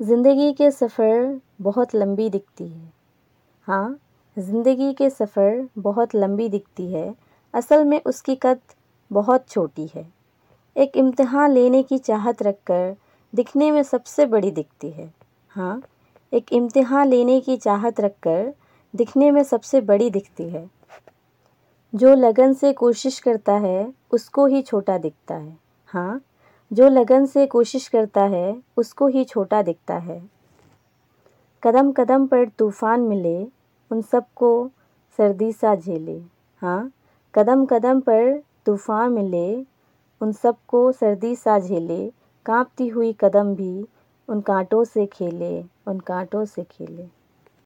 ज़िंदगी के सफ़र बहुत लंबी दिखती है। हाँ ज़िंदगी के सफ़र बहुत लंबी दिखती है। असल में उसकी कद बहुत छोटी है। एक इम्तिहान लेने की चाहत रख कर दिखने में सबसे बड़ी दिखती है। हाँ एक इम्तिहान लेने की चाहत रख कर दिखने में सबसे बड़ी दिखती है। जो लगन से कोशिश करता है, उसको ही छोटा दिखता है। हाँ जो लगन से कोशिश करता है, उसको ही छोटा दिखता है। कदम कदम पर तूफ़ान मिले, उन सबको सर्दी सा झेले। हाँ कदम कदम पर तूफ़ान मिले, उन सबको सर्दी सा झेले। कांपती हुई कदम भी उन कांटों से खेले, उन कांटों से खेले।